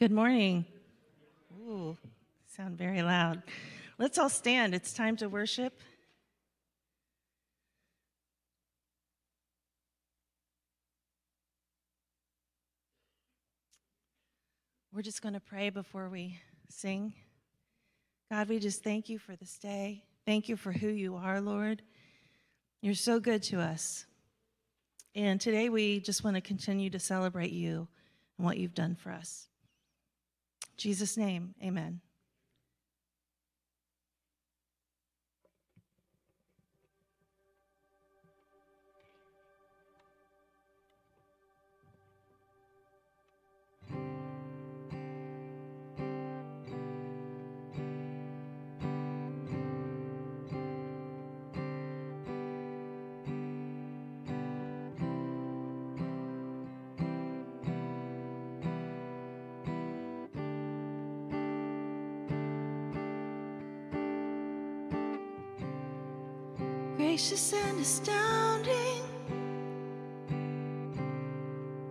Good morning. Ooh, sound very loud. Let's all stand. It's time to worship. We're just going to pray before we sing. God, we just thank you for this day. Thank you for who you are, Lord. You're so good to us. And today we just want to continue to celebrate you and what you've done for us. Jesus' name, amen. Gracious and astounding.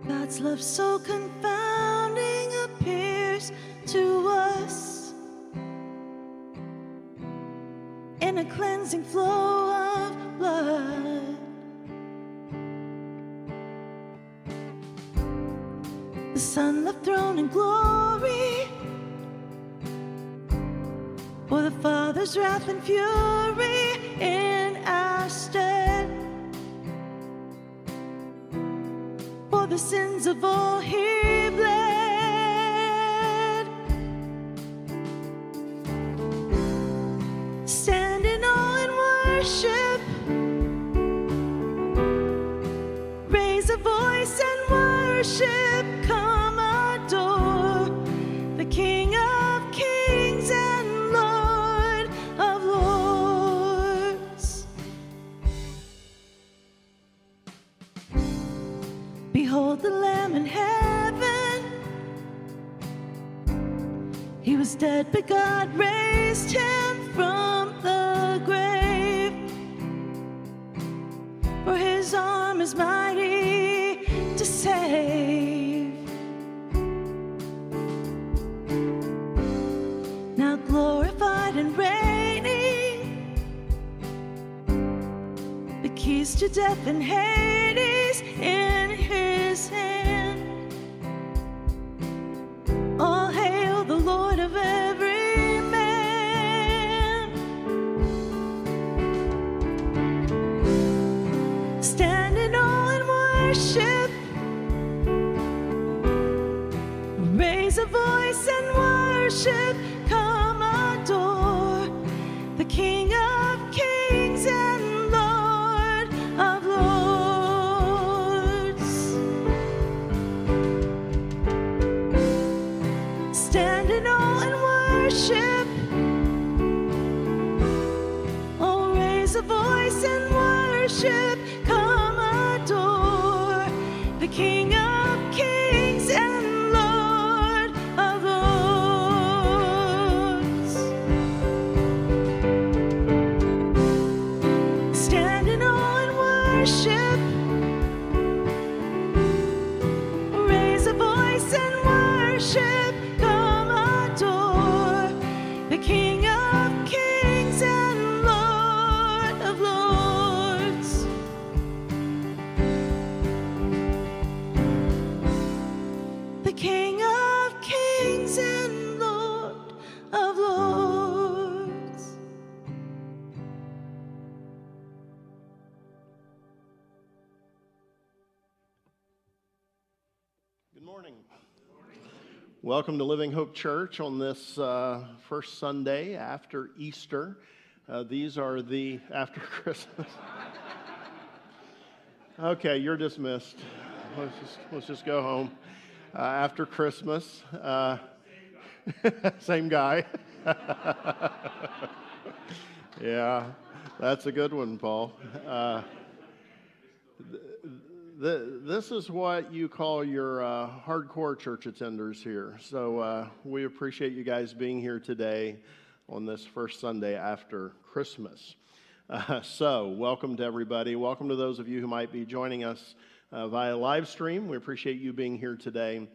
God's love so confounding appears to us in a cleansing flow of blood. The Son left throne and glory for the Father's wrath and fury sins of all he worship. Welcome to Living Hope Church on this uh, first Sunday after Easter. Uh, these are the after Christmas. okay, you're dismissed. Let's just, let's just go home. Uh, after Christmas, uh, same guy. yeah, that's a good one, Paul. Uh, the, this is what you call your uh, hardcore church attenders here. So uh, we appreciate you guys being here today on this first Sunday after Christmas. Uh, so, welcome to everybody. Welcome to those of you who might be joining us uh, via live stream. We appreciate you being here today.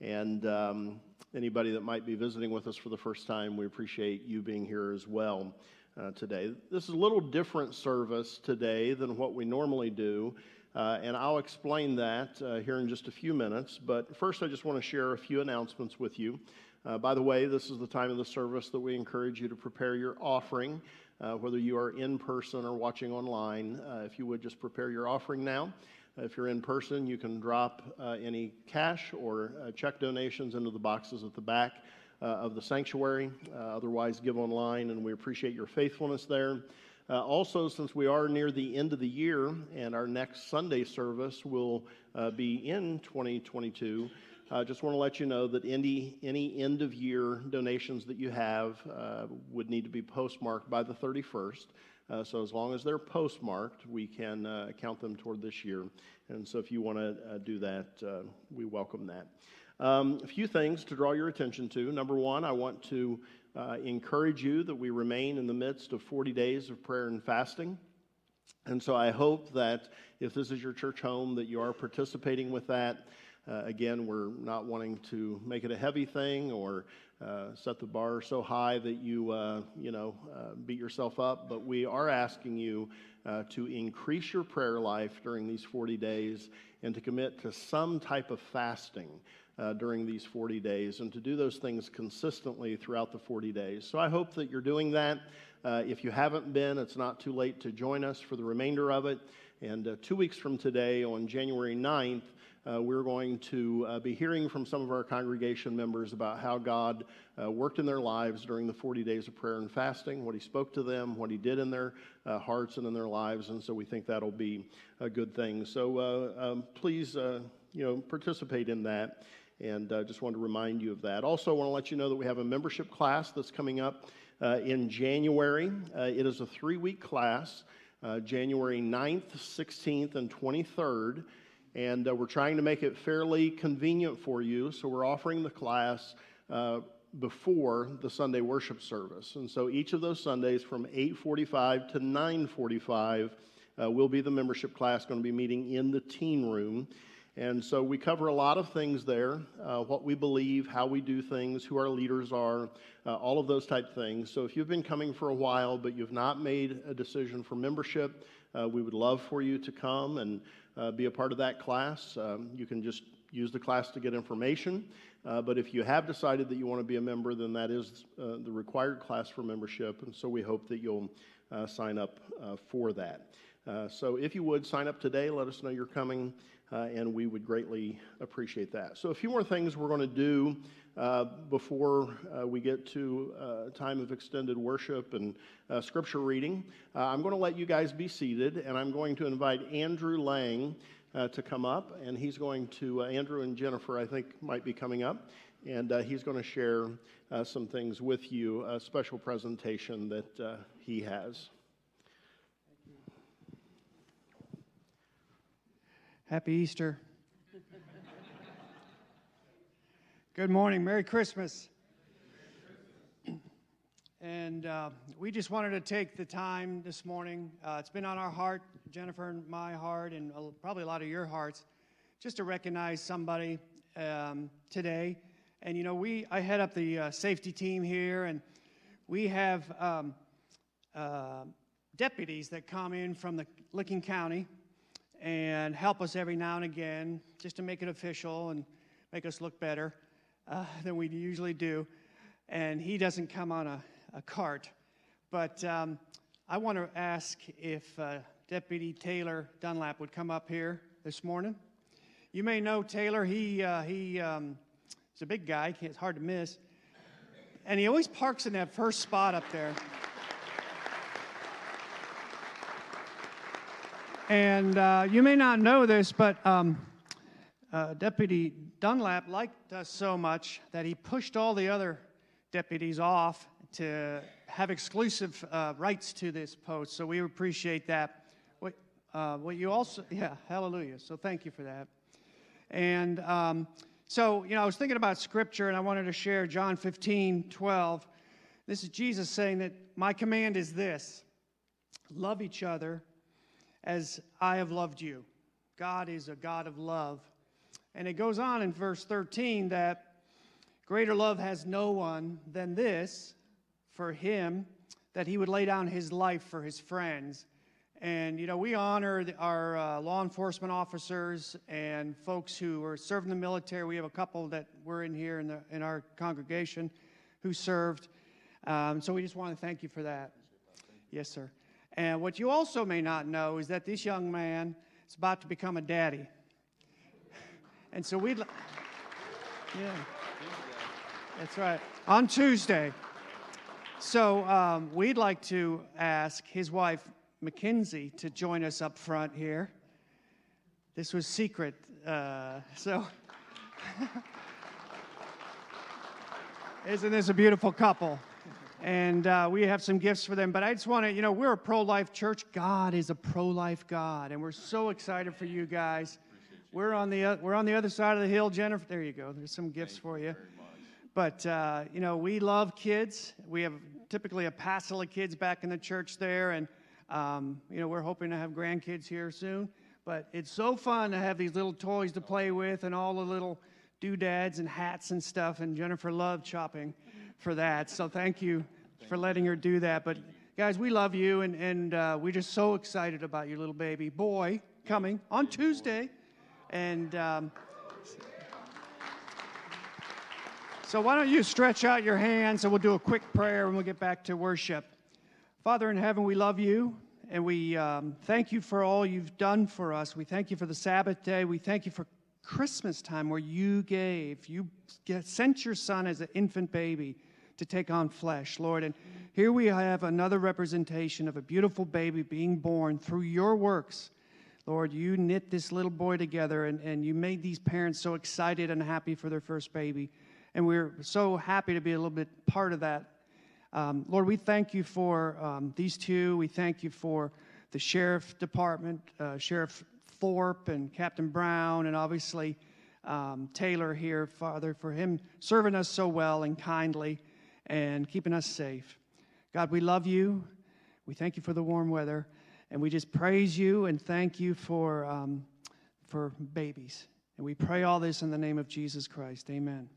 And um, anybody that might be visiting with us for the first time, we appreciate you being here as well uh, today. This is a little different service today than what we normally do. Uh, and I'll explain that uh, here in just a few minutes. But first, I just want to share a few announcements with you. Uh, by the way, this is the time of the service that we encourage you to prepare your offering, uh, whether you are in person or watching online. Uh, if you would just prepare your offering now. If you're in person, you can drop uh, any cash or check donations into the boxes at the back of the sanctuary. otherwise, give online, and we appreciate your faithfulness there. Uh, also, since we are near the end of the year and our next Sunday service will uh, be in 2022, I uh, just want to let you know that any, any end of year donations that you have uh, would need to be postmarked by the 31st. Uh, so, as long as they're postmarked, we can uh, count them toward this year. And so, if you want to do that, we welcome that. Um, a few things to draw your attention to. Number one, I want to uh, encourage you that we remain in the midst of 40 days of prayer and fasting. And so I hope that if this is your church home, that you are participating with that. Uh, again, we're not wanting to make it a heavy thing or uh, set the bar so high that you, uh, you know, uh, beat yourself up, but we are asking you uh, to increase your prayer life during these 40 days and to commit to some type of fasting uh, during these 40 days and to do those things consistently throughout the 40 days. So I hope that you're doing that. Uh, if you haven't been, it's not too late to join us for the remainder of it. And uh, two weeks from today, on January 9th, uh, we're going to uh, be hearing from some of our congregation members about how God uh, worked in their lives during the 40 days of prayer and fasting, what He spoke to them, what He did in their hearts and in their lives. And so we think that'll be a good thing. So um, please, you know, participate in that. And uh, just wanted to remind you of that. Also, I want to let you know that we have a membership class that's coming up uh, in January. Uh, it is a three week class, uh, January 9th, 16th, and 23rd. And uh, we're trying to make it fairly convenient for you. So we're offering the class uh, before the Sunday worship service. And so each of those Sundays from 8:45 to 9:45 uh, will be the membership class going to be meeting in the teen room. And so we cover a lot of things there uh, what we believe, how we do things, who our leaders are, uh, all of those type things. So if you've been coming for a while but you've not made a decision for membership, uh, we would love for you to come and uh, be a part of that class. Um, you can just use the class to get information. Uh, but if you have decided that you want to be a member, then that is uh, the required class for membership. And so we hope that you'll sign up for that. so if you would sign up today, let us know you're coming uh, and we would greatly appreciate that. So, a few more things we're going to do uh, before uh, we get to a uh, time of extended worship and uh, scripture reading. Uh, I'm going to let you guys be seated, and I'm going to invite Andrew Lang to come up, and he's going to, Andrew and Jennifer, I think, might be coming up, and he's going to share some things with you, a special presentation that he has. Happy Easter. Good morning. Merry Christmas. And uh, we just wanted to take the time this morning. Uh, it's been on our heart, Jennifer and my heart, and probably a lot of your hearts, just to recognize somebody um, today. And you know, we I head up the uh, safety team here, and we have um, uh, deputies that come in from the Licking County and help us every now and again just to make it official and make us look better uh, than we usually do. And he doesn't come on a, a cart. But um, I want to ask if uh, Deputy Taylor Dunlap would come up here this morning. You may know Taylor. He, uh, he um, he's a big guy, it's hard to miss. And he always parks in that first spot up there. And uh, you may not know this, but um, uh, Deputy Dunlap liked us so much that he pushed all the other deputies off to have exclusive uh, rights to this post. So we appreciate that. What, uh, what you also, yeah, hallelujah. So thank you for that. And um, so, you know, I was thinking about scripture and I wanted to share John 15, 12. This is Jesus saying that my command is this love each other as I have loved you. God is a God of love. And it goes on in verse 13 that Greater love has no one than this for him that he would lay down his life for his friends. And, you know, we honor our uh, law enforcement officers and folks who are serving the military. We have a couple that were in here in, the, in our congregation who served. Um, so we just want to thank you for that. Yes, sir. And what you also may not know is that this young man is about to become a daddy. And so we'd, yeah, that's right, on Tuesday. So um, we'd like to ask his wife, Mackenzie, to join us up front here. This was secret, uh, so. Isn't this a beautiful couple? And uh, we have some gifts for them. But I just want to, you know, we're a pro life church. God is a pro life God. And we're so excited for you guys. We're on, the, uh, we're on the other side of the hill, Jennifer. There you go. There's some gifts for you. But, uh, you know, we love kids. We have typically a passel of kids back in the church there. And, um, you know, we're hoping to have grandkids here soon. But it's so fun to have these little toys to play with and all the little doodads and hats and stuff. And Jennifer loved shopping for that. So thank you for letting her do that. But, guys, we love you. And, and uh, we're just so excited about your little baby boy coming on Tuesday. And. Um, So why don't you stretch out your hands and we'll do a quick prayer and we'll get back to worship. Father in heaven, we love you and we um, thank you for all you've done for us. We thank you for the Sabbath day. We thank you for Christmas time where you gave, you sent your son as an infant baby to take on flesh, Lord. And here we have another representation of a beautiful baby being born through your works. Lord, you knit this little boy together and, and you made these parents so excited and happy for their first baby. And we're so happy to be a little bit part of that. Um, Lord, we thank you for um, these two. We thank you for the sheriff department, uh, Sheriff Thorp and Captain Brown, and obviously um, Taylor here, Father, for him serving us so well and kindly and keeping us safe. God, we love you. We thank you for the warm weather. And we just praise you and thank you for, um, for babies. And we pray all this in the name of Jesus Christ. Amen.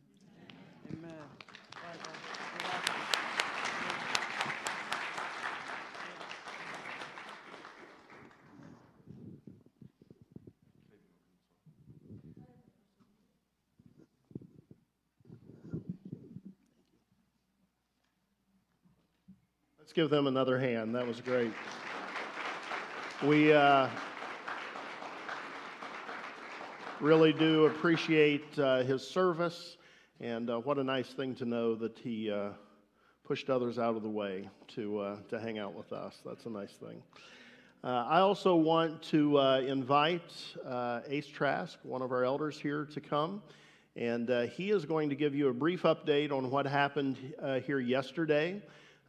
Let's give them another hand. That was great. We uh, really do appreciate uh, his service, and uh, what a nice thing to know that he uh, pushed others out of the way to, uh, to hang out with us. That's a nice thing. Uh, I also want to invite Ace Trask, one of our elders here, to come. And he is going to give you a brief update on what happened here yesterday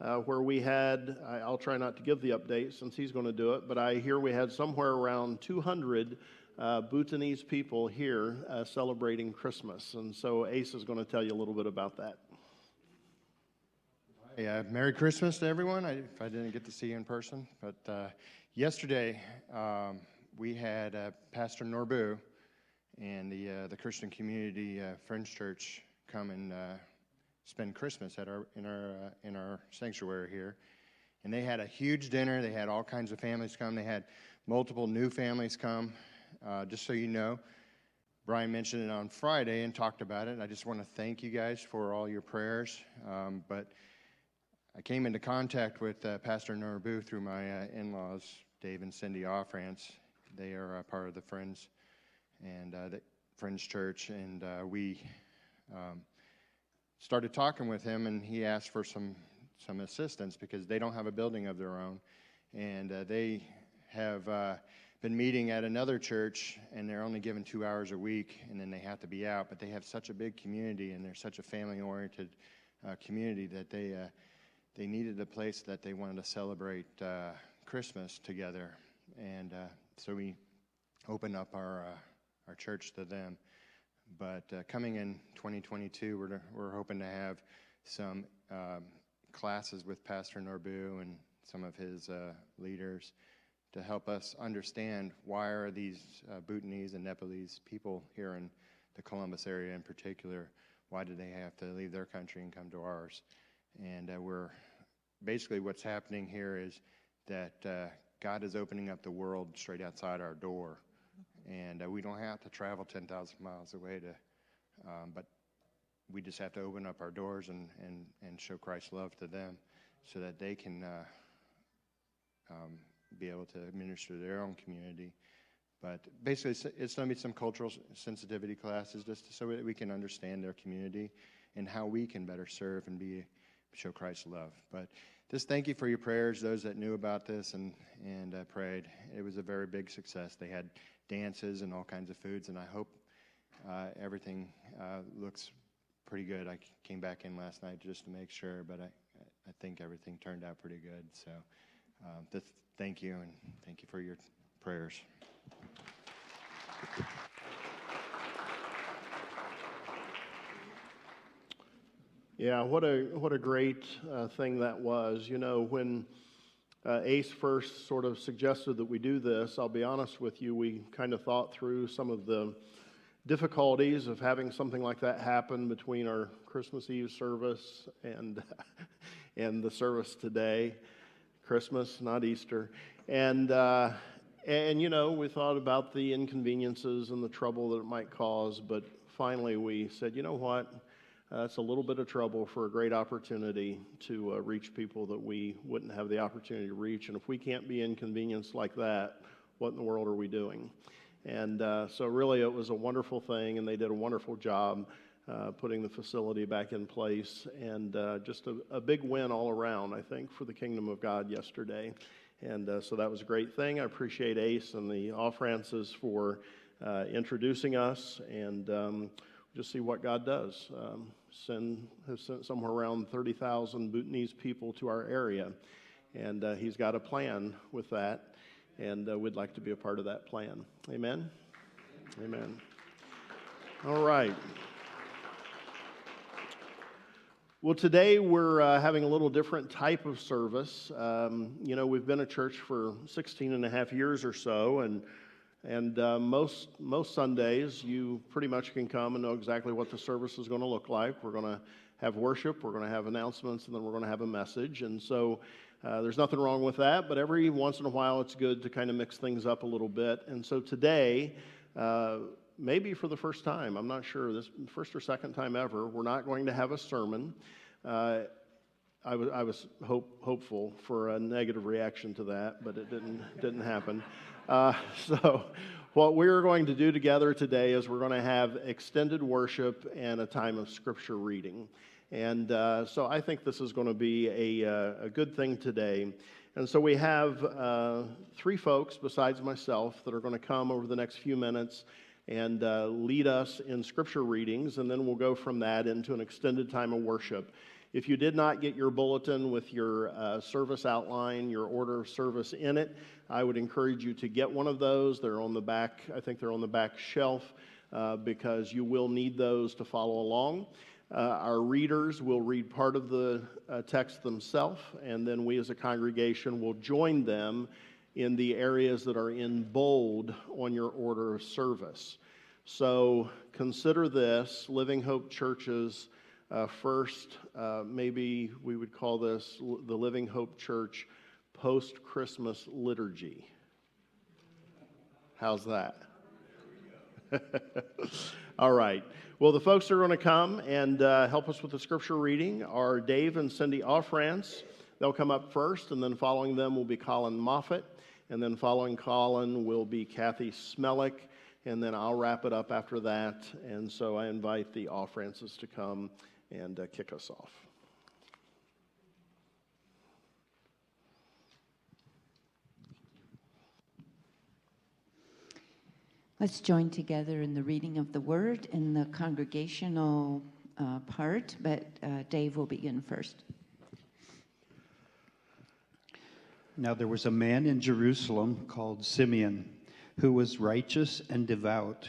uh, where we had, I, will try not to give the update since he's going to do it, but I hear we had somewhere around 200 uh, Bhutanese people here uh, celebrating Christmas. And so Ace is going to tell you a little bit about that. Yeah, Merry Christmas to everyone. I, if I didn't get to see you in person, but uh, yesterday um, we had uh, Pastor Norbu and the uh, the Christian Community uh, Friends Church come and uh, spend Christmas at our in our uh, in our sanctuary here, and they had a huge dinner. They had all kinds of families come. They had multiple new families come. Uh, just so you know, Brian mentioned it on Friday and talked about it. I just want to thank you guys for all your prayers. Um, but I came into contact with uh, Pastor Norbu through my uh, in-laws, Dave and Cindy Offrance. They are part of the Friends and uh, the Friends Church, and uh, we. Um, started talking with him, and he asked for some some assistance because they don't have a building of their own, and uh, they have uh, been meeting at another church, and they're only given two hours a week, and then they have to be out. But they have such a big community, and they're such a family-oriented uh, community that they uh, they needed a place that they wanted to celebrate uh, Christmas together, and uh, so we opened up our our church to them. But uh, coming in 2022, we're, we're hoping to have some um, classes with Pastor Norbu and some of his uh, leaders to help us understand why are these uh, Bhutanese and Nepalese people here in the Columbus area in particular, why did they have to leave their country and come to ours? And uh, we're basically what's happening here is that uh, God is opening up the world straight outside our door, and uh, we don't have to travel 10,000 miles away to, um, but we just have to open up our doors and, and, and show Christ's love to them so that they can uh, um, be able to minister to their own community. But basically, it's, going to be some cultural sensitivity classes just so that we can understand their community and how we can better serve and be show Christ's love. But just thank you for your prayers, those that knew about this and, and uh, prayed. It was a very big success. They had dances and all kinds of foods, and I hope uh, everything uh, looks pretty good. I came back in last night just to make sure, but I, I think everything turned out pretty good. So um, th- thank you, and thank you for your prayers. Yeah, what a what a great uh, thing that was. You know, when uh, Ace first sort of suggested that we do this, I'll be honest with you, we kind of thought through some of the difficulties of having something like that happen between our Christmas Eve service and and the service today, Christmas, not Easter, and. Uh, and you know, we thought about the inconveniences and the trouble that it might cause, but finally we said, you know what? Uh, a little bit of trouble for a great opportunity to uh, reach people that we wouldn't have the opportunity to reach. And if we can't be inconvenienced like that, what in the world are we doing? And uh, so, really, it was a wonderful thing, and they did a wonderful job uh, putting the facility back in place. And uh, just a, a, big win all around, I think, for the kingdom of God yesterday. And uh, so that was a great thing. I appreciate Ace and the Offrances for introducing us and. Um, just see what God does. Um, send, has sent somewhere around 30,000 Bhutanese people to our area, and uh, He's got a plan with that, and uh, we'd like to be a part of that plan. Amen? Amen. All right. Well, today we're uh, having a little different type of service. Um, you know, we've been a church for 16 and a half years or so, and and uh, most, most Sundays, you pretty much can come and know exactly what the service is going to look like. We're going to have worship, we're going to have announcements, and then we're going to have a message. And so uh, there's nothing wrong with that, but every once in a while it's good to kind of mix things up a little bit. And so today, uh, maybe for the first time, I'm not sure, this first or second time ever, we're not going to have a sermon. Uh, I was, I was hope, hopeful for a negative reaction to that, but it didn't, didn't happen. Uh, so, what we're going to do together today is we're going to have extended worship and a time of scripture reading. And uh, so, I think this is going to be a, uh, a good thing today. And so, we have uh, three folks besides myself that are going to come over the next few minutes and uh, lead us in scripture readings, and then we'll go from that into an extended time of worship. If you did not get your bulletin with your uh, service outline, your order of service in it, I would encourage you to get one of those. They're on the back, I think they're on the back shelf uh, because you will need those to follow along. Uh, our readers will read part of the uh, text themselves, and then we as a congregation will join them in the areas that are in bold on your order of service. So consider this Living Hope Churches uh, first, uh, maybe we would call this the Living Hope Church post Christmas liturgy. How's that? All right. Well, the folks that are going to come and uh, help us with the scripture reading are Dave and Cindy Offrance. They'll come up first, and then following them will be Colin Moffat. And then following Colin will be Kathy Smellick. And then I'll wrap it up after that. And so I invite the Offrances to come and uh, kick us off. Let's join together in the reading of the word in the congregational uh, part, but uh, Dave will begin first. Now there was a man in Jerusalem called Simeon who was righteous and devout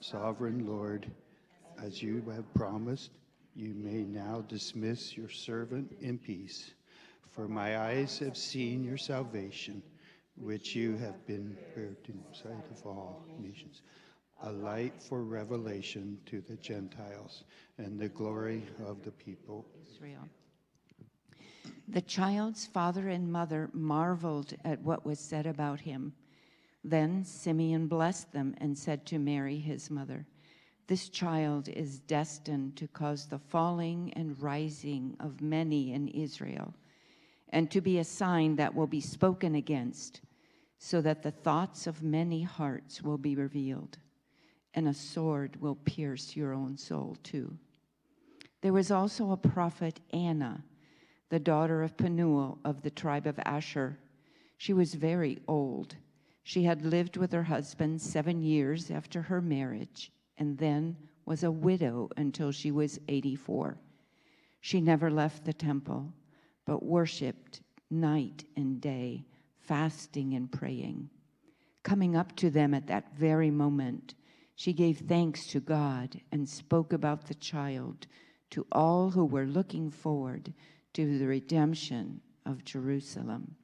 Sovereign Lord, as you have promised, you may now dismiss your servant in peace. For my eyes have seen your salvation, which you have been prepared in sight of all nations a light for revelation to the Gentiles and the glory of the people. Israel. The child's father and mother marveled at what was said about him. Then Simeon blessed them and said to Mary, his mother, This child is destined to cause the falling and rising of many in Israel, and to be a sign that will be spoken against, so that the thoughts of many hearts will be revealed and a sword will pierce your own soul too. There was also a prophet, Anna, the daughter of Penuel of the tribe of Asher. She was very old. She had lived with her husband seven years after her marriage and then was a widow until she was 84. She never left the temple, but worshiped night and day, fasting and praying. Coming up to them at that very moment, she gave thanks to God and spoke about the child to all who were looking forward to the redemption of Jerusalem.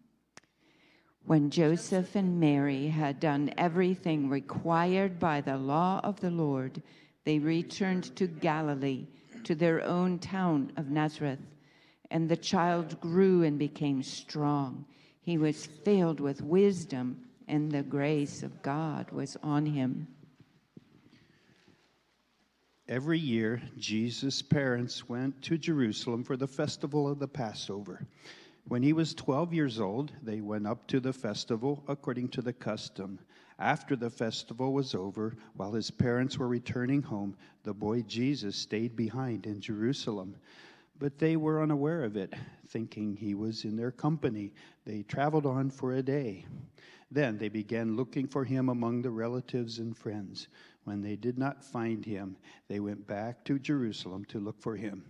When Joseph and Mary had done everything required by the law of the Lord, they returned to Galilee, to their own town of Nazareth. And the child grew and became strong. He was filled with wisdom, and the grace of God was on him. Every year, Jesus' parents went to Jerusalem for the festival of the Passover. When he was 12 years old, they went up to the festival according to the custom. After the festival was over, while his parents were returning home, the boy Jesus stayed behind in Jerusalem. But they were unaware of it, thinking he was in their company. They traveled on for a day. Then they began looking for him among the relatives and friends. When they did not find him, they went back to Jerusalem to look for him.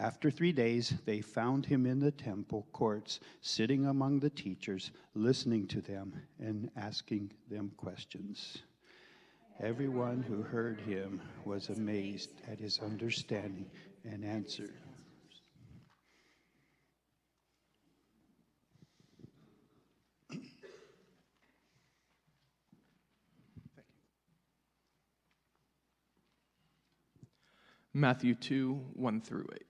After three days, they found him in the temple courts, sitting among the teachers, listening to them and asking them questions. Everyone who heard him was amazed at his understanding and answered. Matthew 2 1 through 8.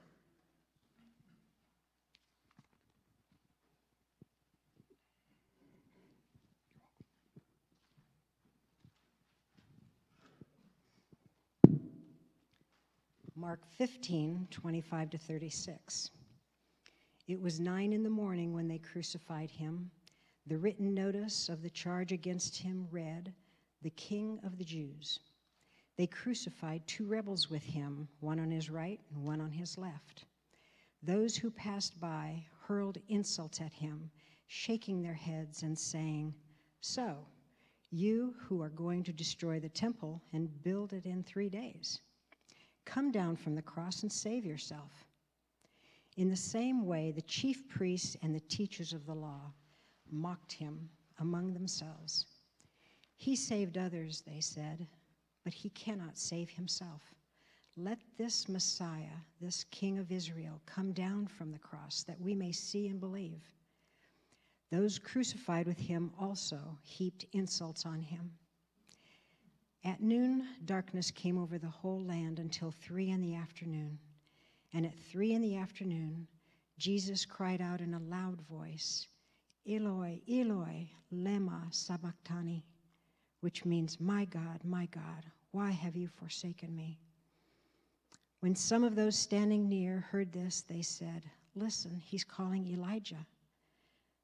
Mark 15, 25 to 36. It was nine in the morning when they crucified him. The written notice of the charge against him read, the King of the Jews. They crucified two rebels with him, one on his right and one on his left. Those who passed by hurled insults at him, shaking their heads and saying, So, you who are going to destroy the temple and build it in three days, come down from the cross and save yourself. In the same way, the chief priests and the teachers of the law mocked him among themselves. He saved others, they said, but he cannot save himself. Let this Messiah, this King of Israel, come down from the cross that we may see and believe. Those crucified with him also heaped insults on him. At noon, darkness came over the whole land until three in the afternoon. And at three in the afternoon, Jesus cried out in a loud voice, Eloi, Eloi, lema sabachthani, which means, My God, my God, why have you forsaken me? When some of those standing near heard this, they said, Listen, he's calling Elijah.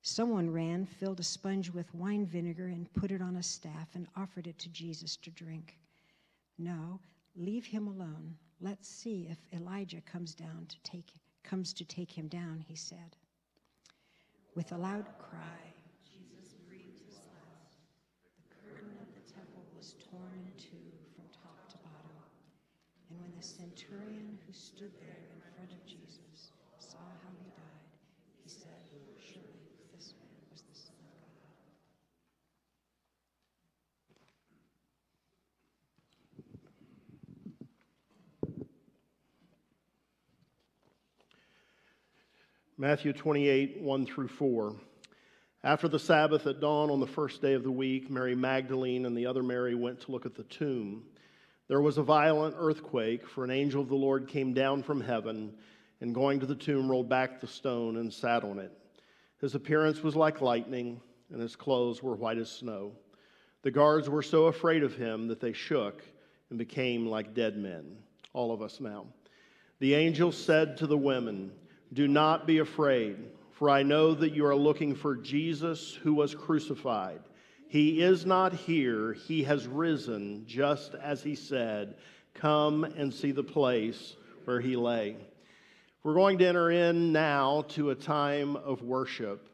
Someone ran, filled a sponge with wine vinegar, and put it on a staff and offered it to Jesus to drink. No, leave him alone. Let's see if Elijah comes down to take comes to take him down, he said. With a loud cry, Jesus breathed his last. The curtain of the temple was torn in two from top to bottom. And when the centurion who stood there in front of Jesus saw how he died, he said, Surely this man was the Son of God. Matthew 28, 1 through 4. After the Sabbath at dawn on the first day of the week, Mary Magdalene and the other Mary went to look at the tomb. There was a violent earthquake, for an angel of the Lord came down from heaven and, going to the tomb, rolled back the stone and sat on it. His appearance was like lightning, and his clothes were white as snow. The guards were so afraid of him that they shook and became like dead men. All of us now. The angel said to the women, Do not be afraid, for I know that you are looking for Jesus who was crucified. He is not here, he has risen, just as he said. Come and see the place where he lay. We're going to enter in now to a time of worship.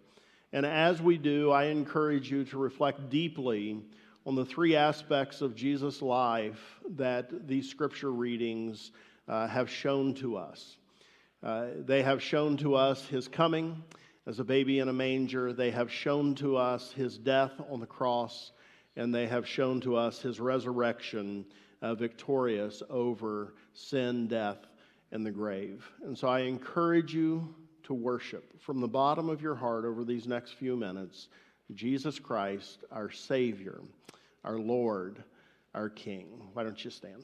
And as we do, I encourage you to reflect deeply on the three aspects of Jesus' life that these scripture readings uh, have shown to us. Uh, they have shown to us his coming as a baby in a manger. They have shown to us his death on the cross, and they have shown to us his resurrection, uh, victorious over sin, death, and the grave. And so I encourage you to worship from the bottom of your heart over these next few minutes Jesus Christ, our Savior, our Lord, our King. Why don't you stand?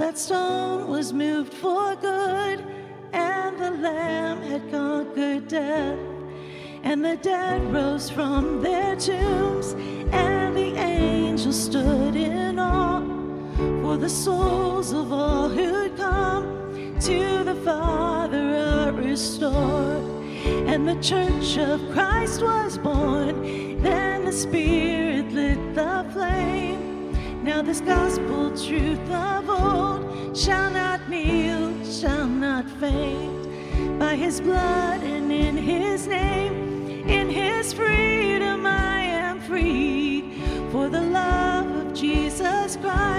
that stone was moved for good, and the Lamb had conquered death. And the dead rose from their tombs, and the angels stood in awe. For the souls of all who'd come to the Father are restored. And the church of Christ was born, then the Spirit this gospel truth of old shall not kneel, shall not faint. By his blood and in his name, in his freedom I am freed. For the love of Jesus Christ.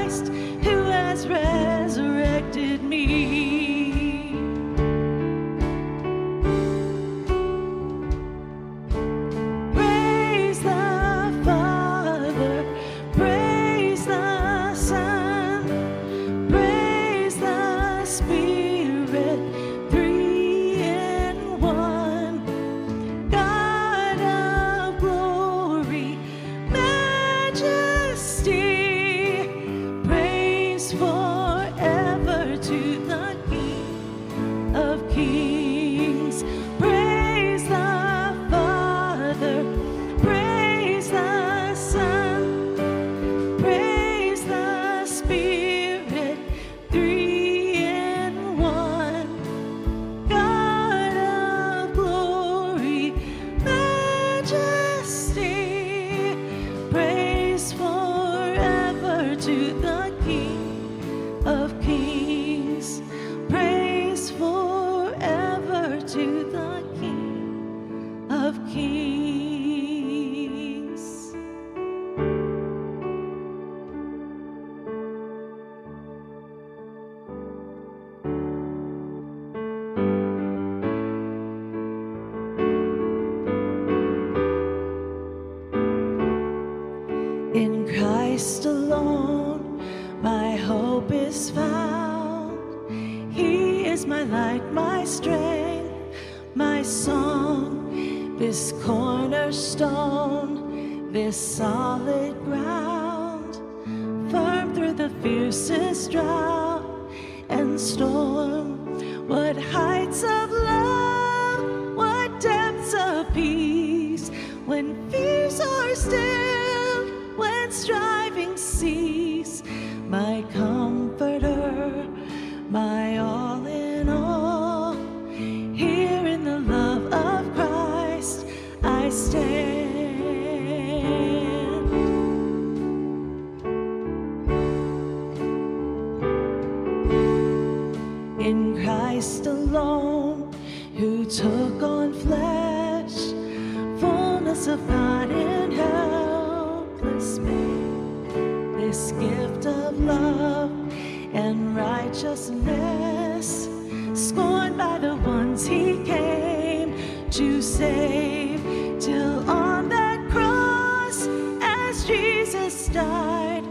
start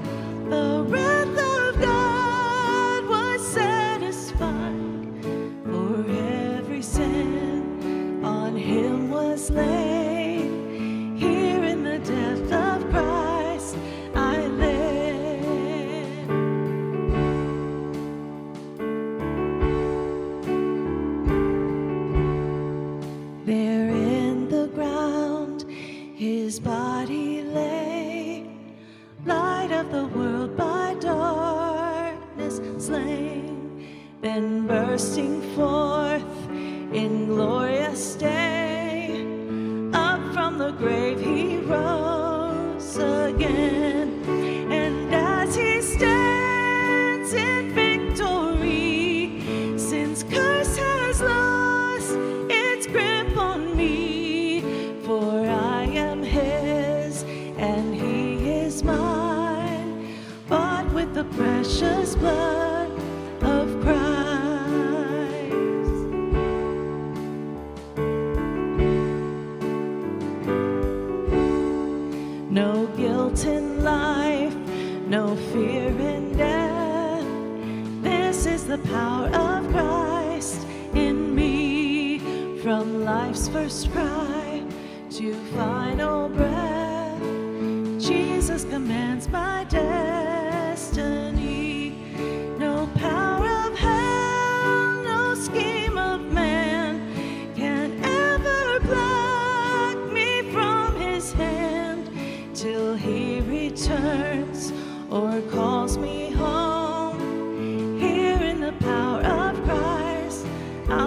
the round.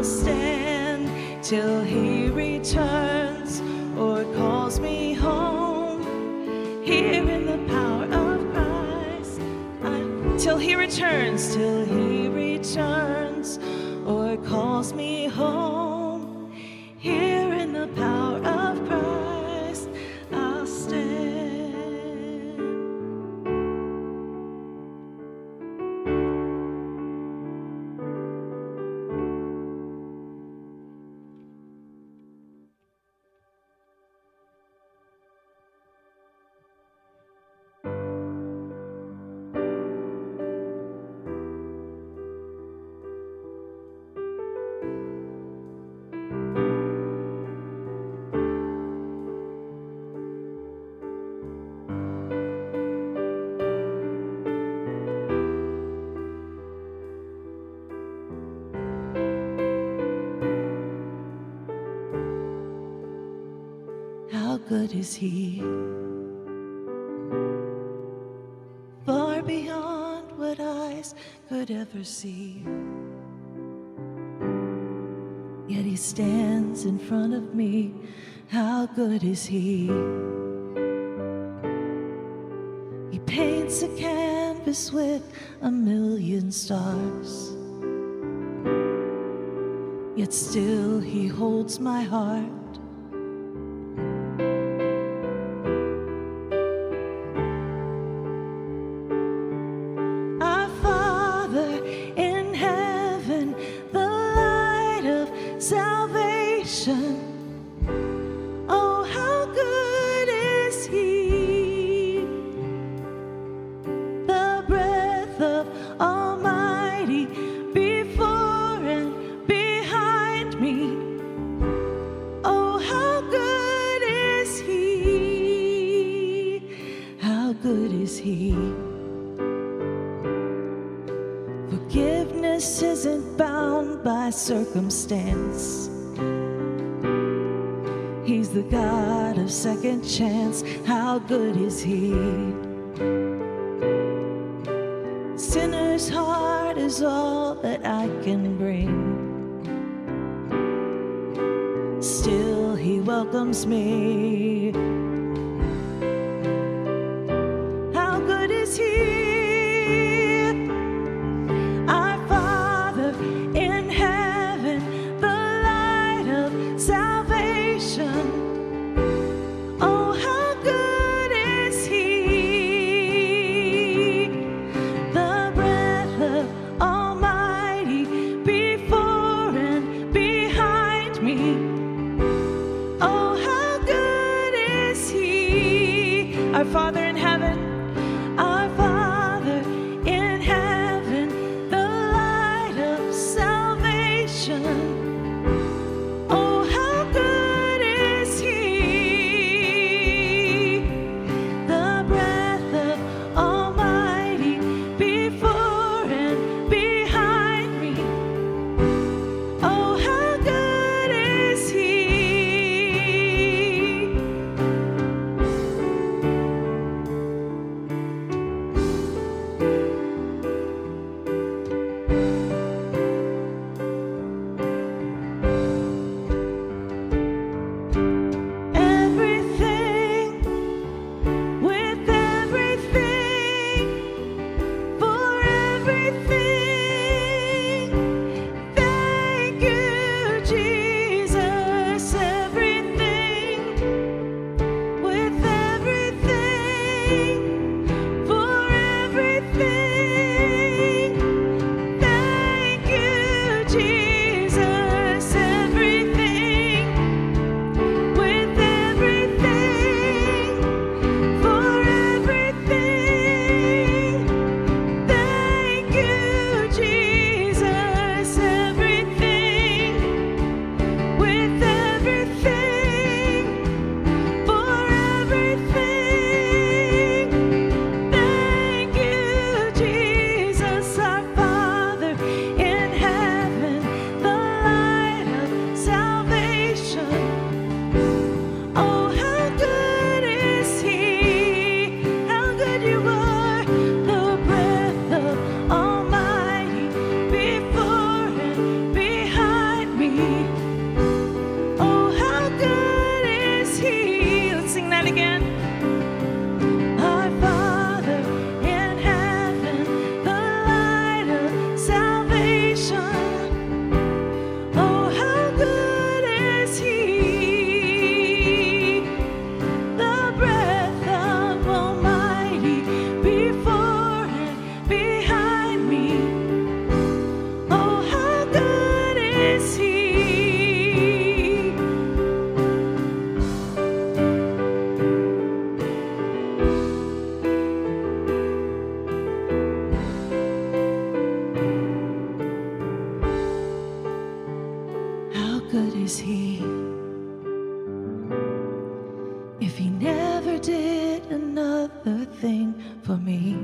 Stand till he returns or calls me home. Here in the power of Christ, I, till he returns, till he returns or calls me home. Here in the power Is He? Far beyond what eyes could ever see. Yet He stands in front of me. How good is He? He paints a canvas with a million stars. Yet still He holds my heart. Is He! Forgiveness isn't bound by circumstance. He's the God of second chance. How good is He? Sinner's heart is all that I can bring. Still, He welcomes me. is he? If he never did another thing for me,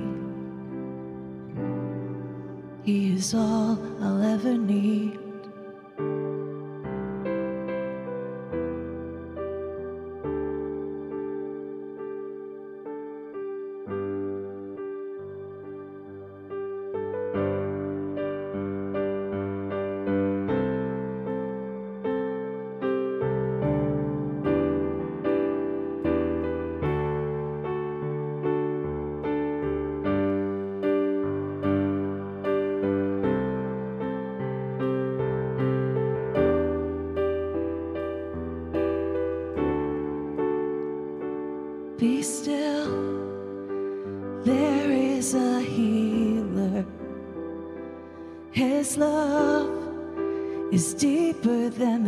he is all I'll ever need.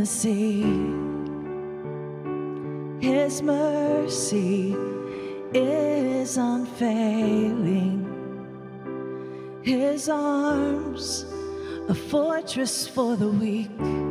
the sea. His mercy is unfailing. His arms, a fortress for the weak.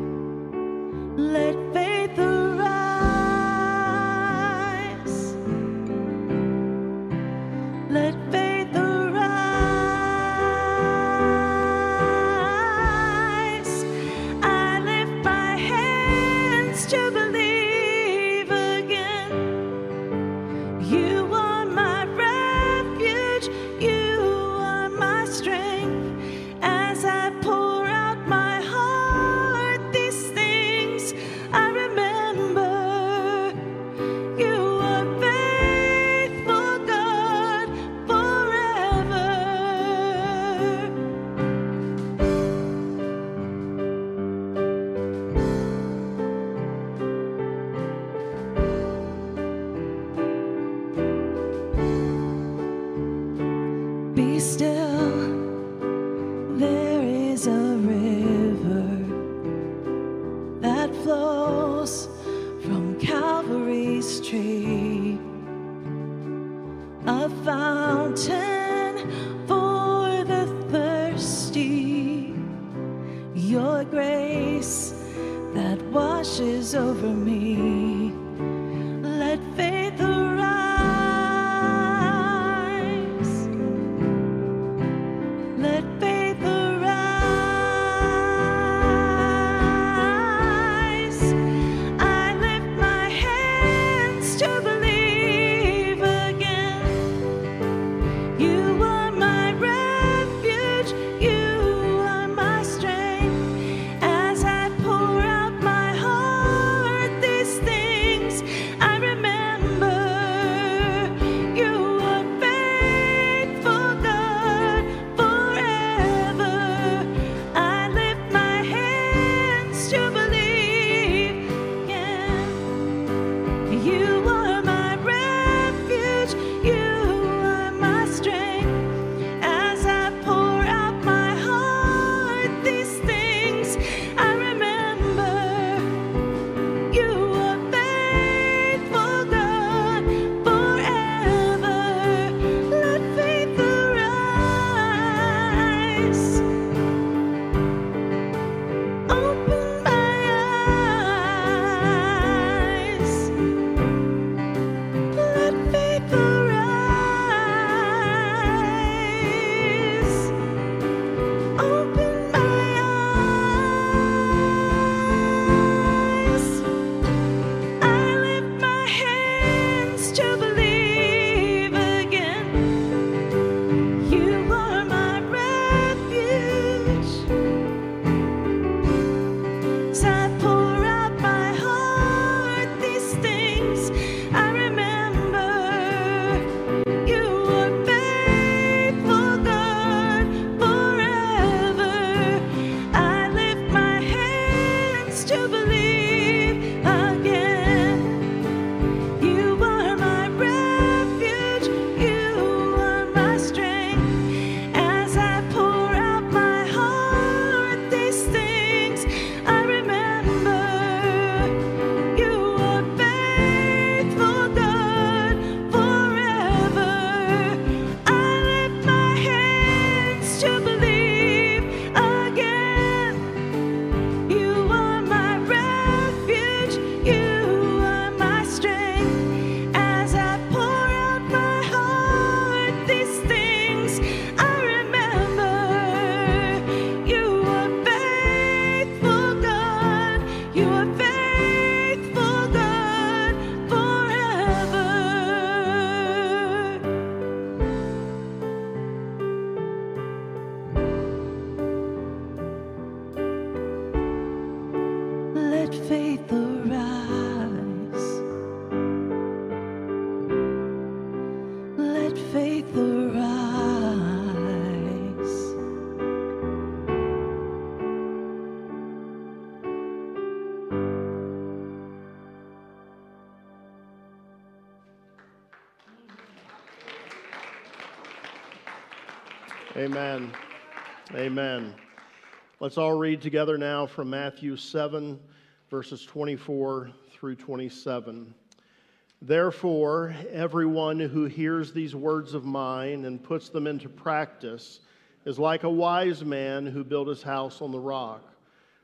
Amen. Amen. Let's all read together now from Matthew 7, verses 24 through 27. Therefore, everyone who hears these words of mine and puts them into practice is like a wise man who built his house on the rock.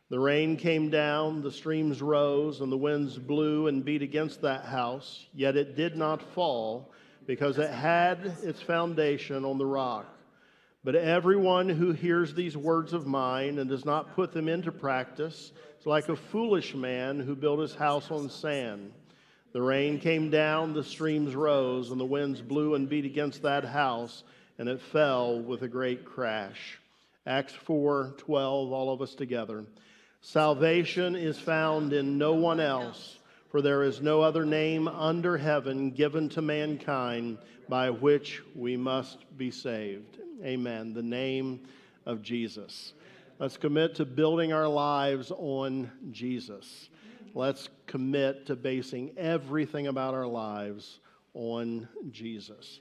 The rain came down, the streams rose, and the winds blew and beat against that house, yet it did not fall, because it had its foundation on the rock. But everyone who hears these words of mine and does not put them into practice is like a foolish man who built his house on sand. The rain came down, the streams rose, and the winds blew and beat against that house, and it fell with a great crash. Acts 4 12, all of us together. Salvation is found in no one else, for there is no other name under heaven given to mankind by which we must be saved. Amen. The name of Jesus. Let's commit to building our lives on Jesus. Let's commit to basing everything about our lives on Jesus.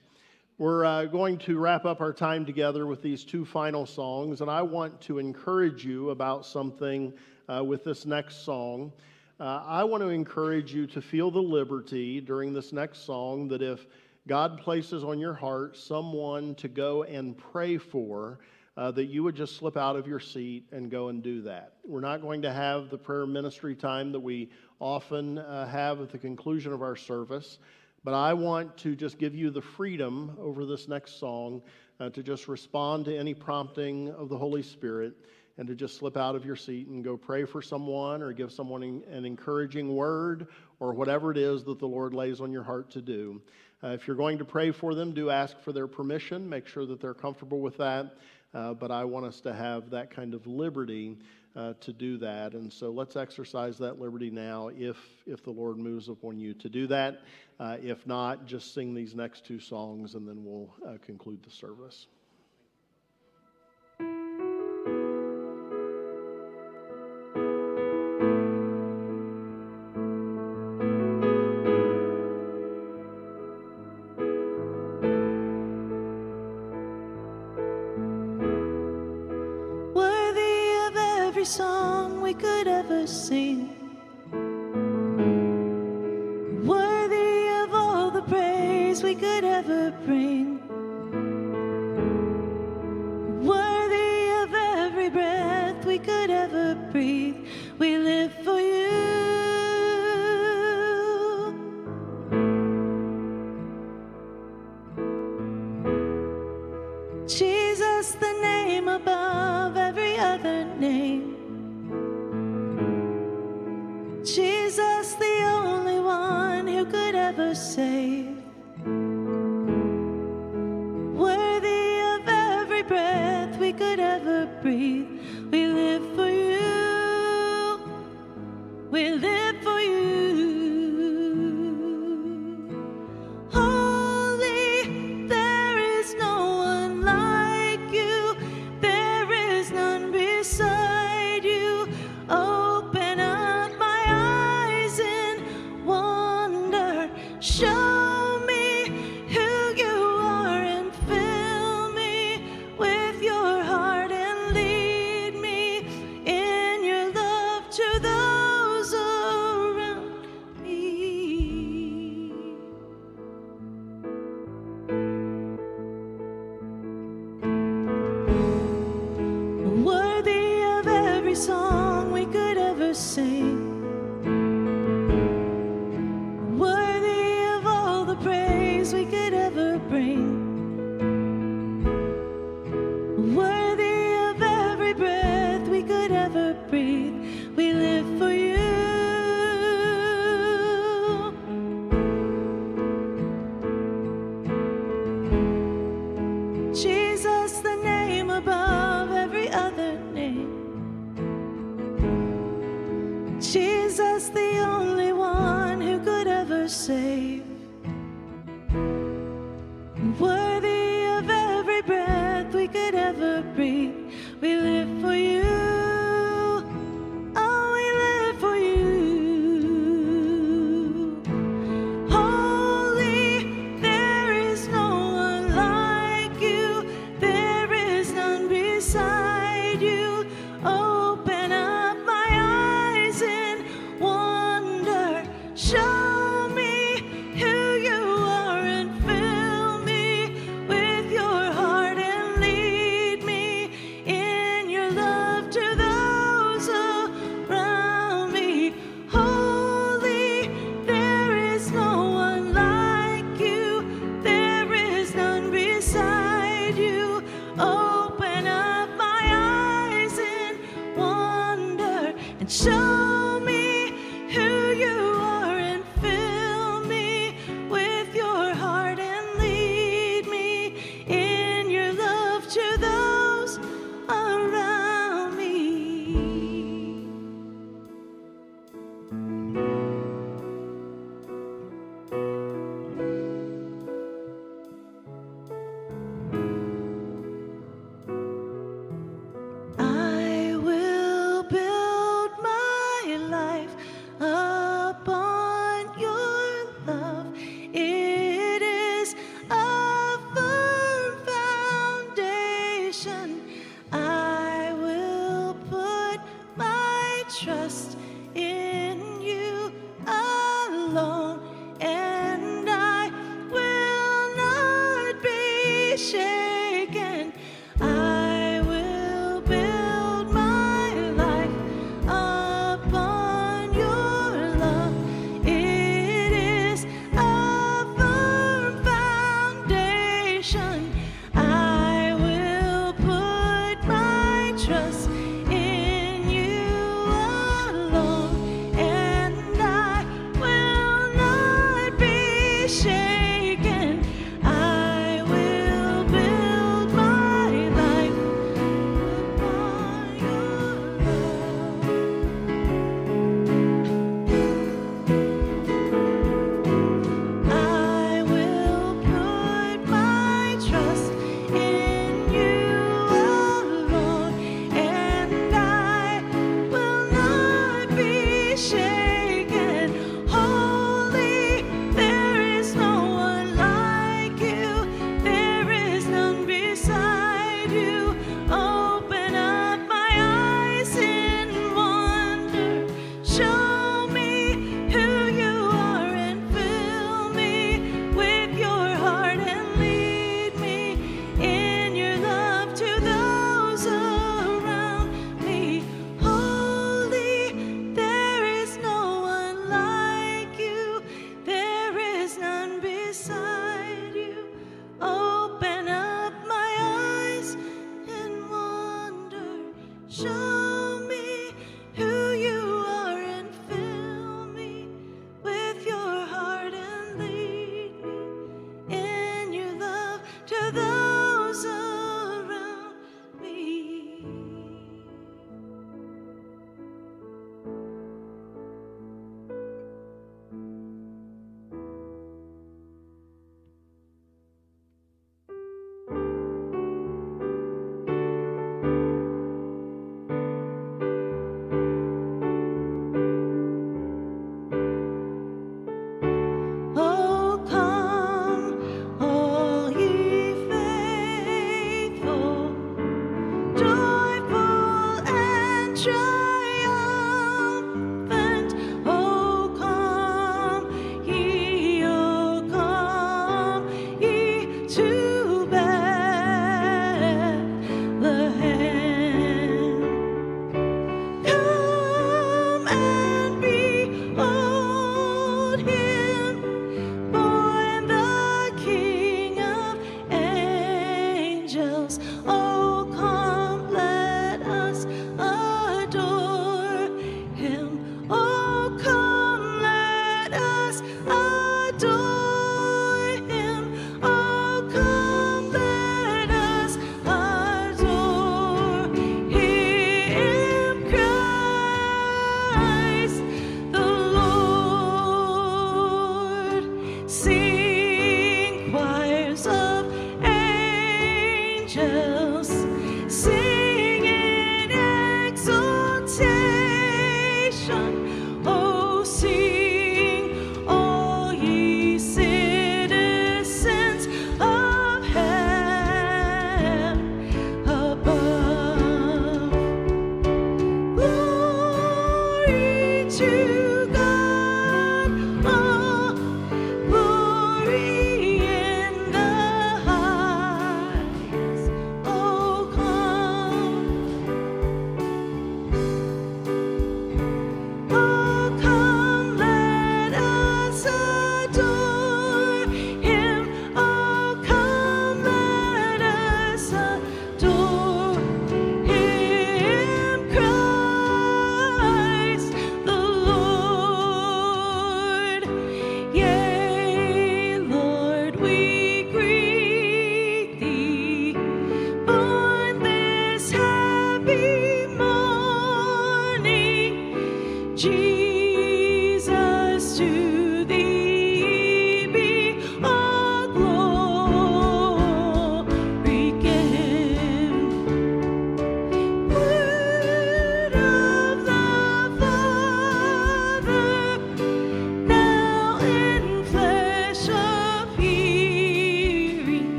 We're uh, going to wrap up our time together with these two final songs, and I want to encourage you about something uh, with this next song. Uh, I want to encourage you to feel the liberty during this next song that if God places on your heart someone to go and pray for, uh, that you would just slip out of your seat and go and do that. We're not going to have the prayer ministry time that we often uh, have at the conclusion of our service, but I want to just give you the freedom over this next song uh, to just respond to any prompting of the Holy Spirit and to just slip out of your seat and go pray for someone or give someone an encouraging word or whatever it is that the Lord lays on your heart to do. Uh, if you're going to pray for them, do ask for their permission. Make sure that they're comfortable with that. Uh, but I want us to have that kind of liberty uh, to do that. And so let's exercise that liberty now if, if the Lord moves upon you to do that. Uh, if not, just sing these next two songs and then we'll uh, conclude the service.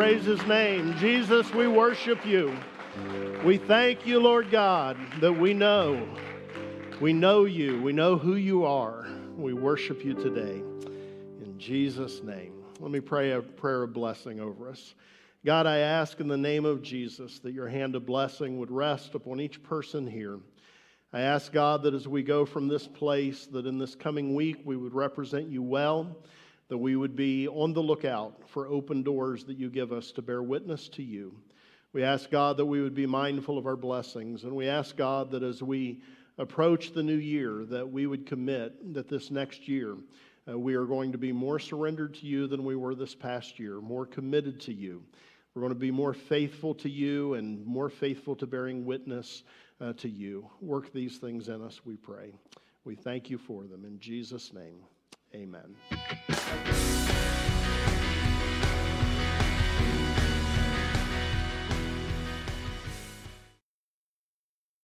Praise his name. Jesus, we worship you. We thank you, Lord God, that we know. We know you. We know who you are. We worship you today. In Jesus' name. Let me pray a prayer of blessing over us. God, I ask in the name of Jesus that your hand of blessing would rest upon each person here. I ask God that as we go from this place, that in this coming week we would represent you well, that we would be on the lookout for open doors that you give us to bear witness to you. We ask God that we would be mindful of our blessings, and we ask God that as we approach the new year, that we would commit that this next year uh, we are going to be more surrendered to you than we were this past year, more committed to you. We're going to be more faithful to you and more faithful to bearing witness uh, to you. Work these things in us, we pray. We thank you for them. In Jesus' name, amen.